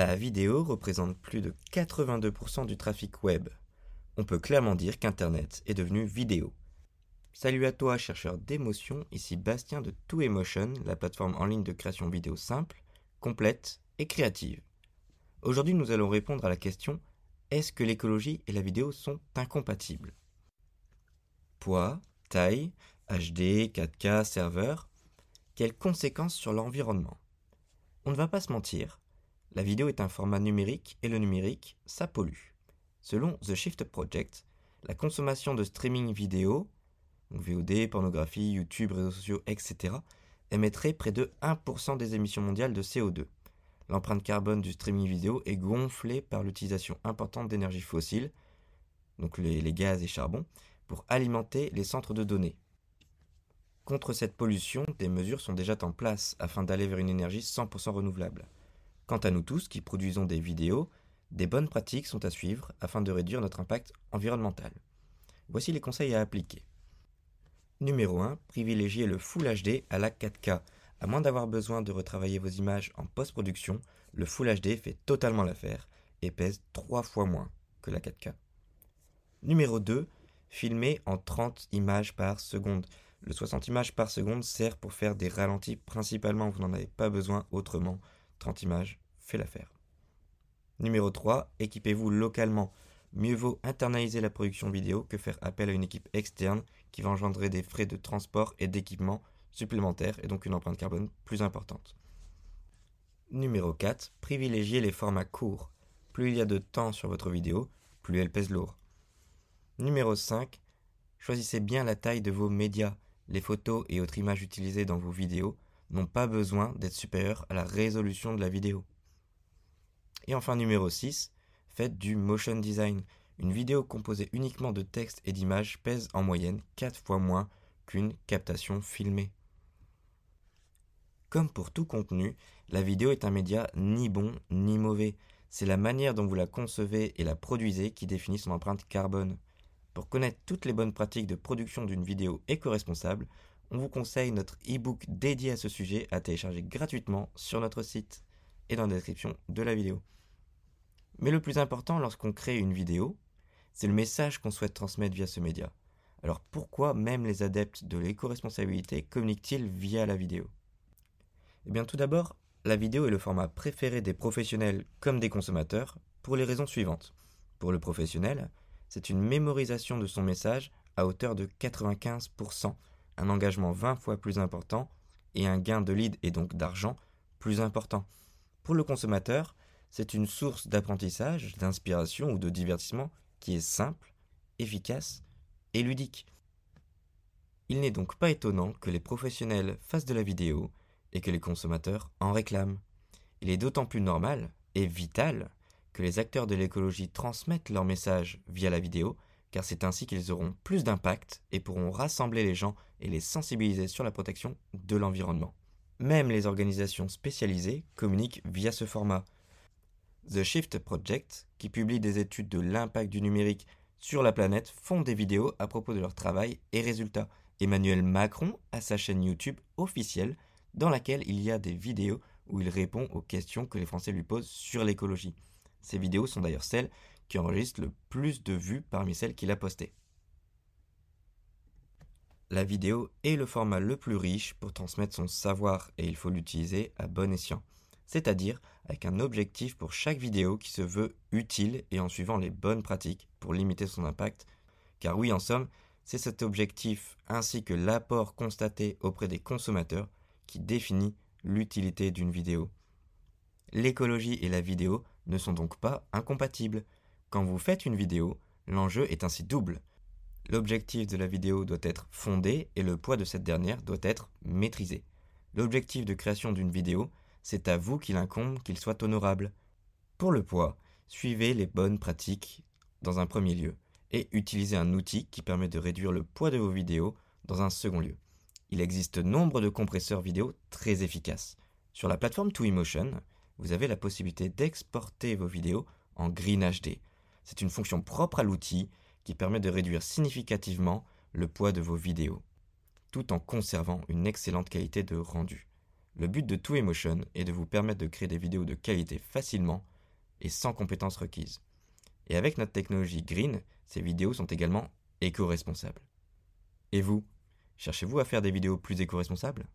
La vidéo représente plus de 82% du trafic web. On peut clairement dire qu'Internet est devenu vidéo. Salut à toi, chercheur d'émotion, ici Bastien de 2Emotion, la plateforme en ligne de création vidéo simple, complète et créative. Aujourd'hui, nous allons répondre à la question est-ce que l'écologie et la vidéo sont incompatibles? Poids, taille, HD, 4K, serveur, quelles conséquences sur l'environnement? On ne va pas se mentir, la vidéo est un format numérique et le numérique, ça pollue. Selon The Shift Project, la consommation de streaming vidéo, VOD, pornographie, YouTube, réseaux sociaux, etc., émettrait près de 1% des émissions mondiales de CO2. L'empreinte carbone du streaming vidéo est gonflée par l'utilisation importante d'énergie fossile, donc les, les gaz et charbon, pour alimenter les centres de données. Contre cette pollution, des mesures sont déjà en place afin d'aller vers une énergie 100% renouvelable. Quant à nous tous qui produisons des vidéos, des bonnes pratiques sont à suivre afin de réduire notre impact environnemental. Voici les conseils à appliquer. Numéro 1. Privilégiez le Full HD à la 4K. À moins d'avoir besoin de retravailler vos images en post-production, le Full HD fait totalement l'affaire et pèse 3 fois moins que la 4K. Numéro 2. Filmez en 30 images par seconde. Le 60 images par seconde sert pour faire des ralentis principalement, vous n'en avez pas besoin autrement. 30 images fait l'affaire. Numéro 3, équipez-vous localement. Mieux vaut internaliser la production vidéo que faire appel à une équipe externe qui va engendrer des frais de transport et d'équipement supplémentaires et donc une empreinte carbone plus importante. Numéro 4, privilégiez les formats courts. Plus il y a de temps sur votre vidéo, plus elle pèse lourd. Numéro 5, choisissez bien la taille de vos médias. Les photos et autres images utilisées dans vos vidéos n'ont pas besoin d'être supérieurs à la résolution de la vidéo. Et enfin numéro 6, faites du motion design. Une vidéo composée uniquement de texte et d'images pèse en moyenne 4 fois moins qu'une captation filmée. Comme pour tout contenu, la vidéo est un média ni bon ni mauvais. C'est la manière dont vous la concevez et la produisez qui définit son empreinte carbone. Pour connaître toutes les bonnes pratiques de production d'une vidéo éco-responsable, on vous conseille notre e-book dédié à ce sujet à télécharger gratuitement sur notre site et dans la description de la vidéo. Mais le plus important lorsqu'on crée une vidéo, c'est le message qu'on souhaite transmettre via ce média. Alors pourquoi même les adeptes de l'éco-responsabilité communiquent-ils via la vidéo? Eh bien tout d'abord, la vidéo est le format préféré des professionnels comme des consommateurs pour les raisons suivantes. Pour le professionnel, c'est une mémorisation de son message à hauteur de 95%, un engagement 20 fois plus important et un gain de lead et donc d'argent plus important. Pour le consommateur, c'est une source d'apprentissage, d'inspiration ou de divertissement qui est simple, efficace et ludique. Il n'est donc pas étonnant que les professionnels fassent de la vidéo et que les consommateurs en réclament. Il est d'autant plus normal et vital que les acteurs de l'écologie transmettent leur message via la vidéo car c'est ainsi qu'ils auront plus d'impact et pourront rassembler les gens et les sensibiliser sur la protection de l'environnement. Même les organisations spécialisées communiquent via ce format. The Shift Project, qui publie des études de l'impact du numérique sur la planète, font des vidéos à propos de leur travail et résultats. Emmanuel Macron a sa chaîne YouTube officielle dans laquelle il y a des vidéos où il répond aux questions que les Français lui posent sur l'écologie. Ces vidéos sont d'ailleurs celles qui enregistre le plus de vues parmi celles qu'il a postées. La vidéo est le format le plus riche pour transmettre son savoir et il faut l'utiliser à bon escient, c'est-à-dire avec un objectif pour chaque vidéo qui se veut utile et en suivant les bonnes pratiques pour limiter son impact, car oui en somme, c'est cet objectif ainsi que l'apport constaté auprès des consommateurs qui définit l'utilité d'une vidéo. L'écologie et la vidéo ne sont donc pas incompatibles, quand vous faites une vidéo, l'enjeu est ainsi double. L'objectif de la vidéo doit être fondé et le poids de cette dernière doit être maîtrisé. L'objectif de création d'une vidéo, c'est à vous qu'il incombe qu'il soit honorable. Pour le poids, suivez les bonnes pratiques dans un premier lieu et utilisez un outil qui permet de réduire le poids de vos vidéos dans un second lieu. Il existe nombre de compresseurs vidéo très efficaces. Sur la plateforme Twimotion, vous avez la possibilité d'exporter vos vidéos en Green HD, c'est une fonction propre à l'outil qui permet de réduire significativement le poids de vos vidéos, tout en conservant une excellente qualité de rendu. Le but de Twimotion est de vous permettre de créer des vidéos de qualité facilement et sans compétences requises. Et avec notre technologie Green, ces vidéos sont également éco-responsables. Et vous, cherchez-vous à faire des vidéos plus éco-responsables?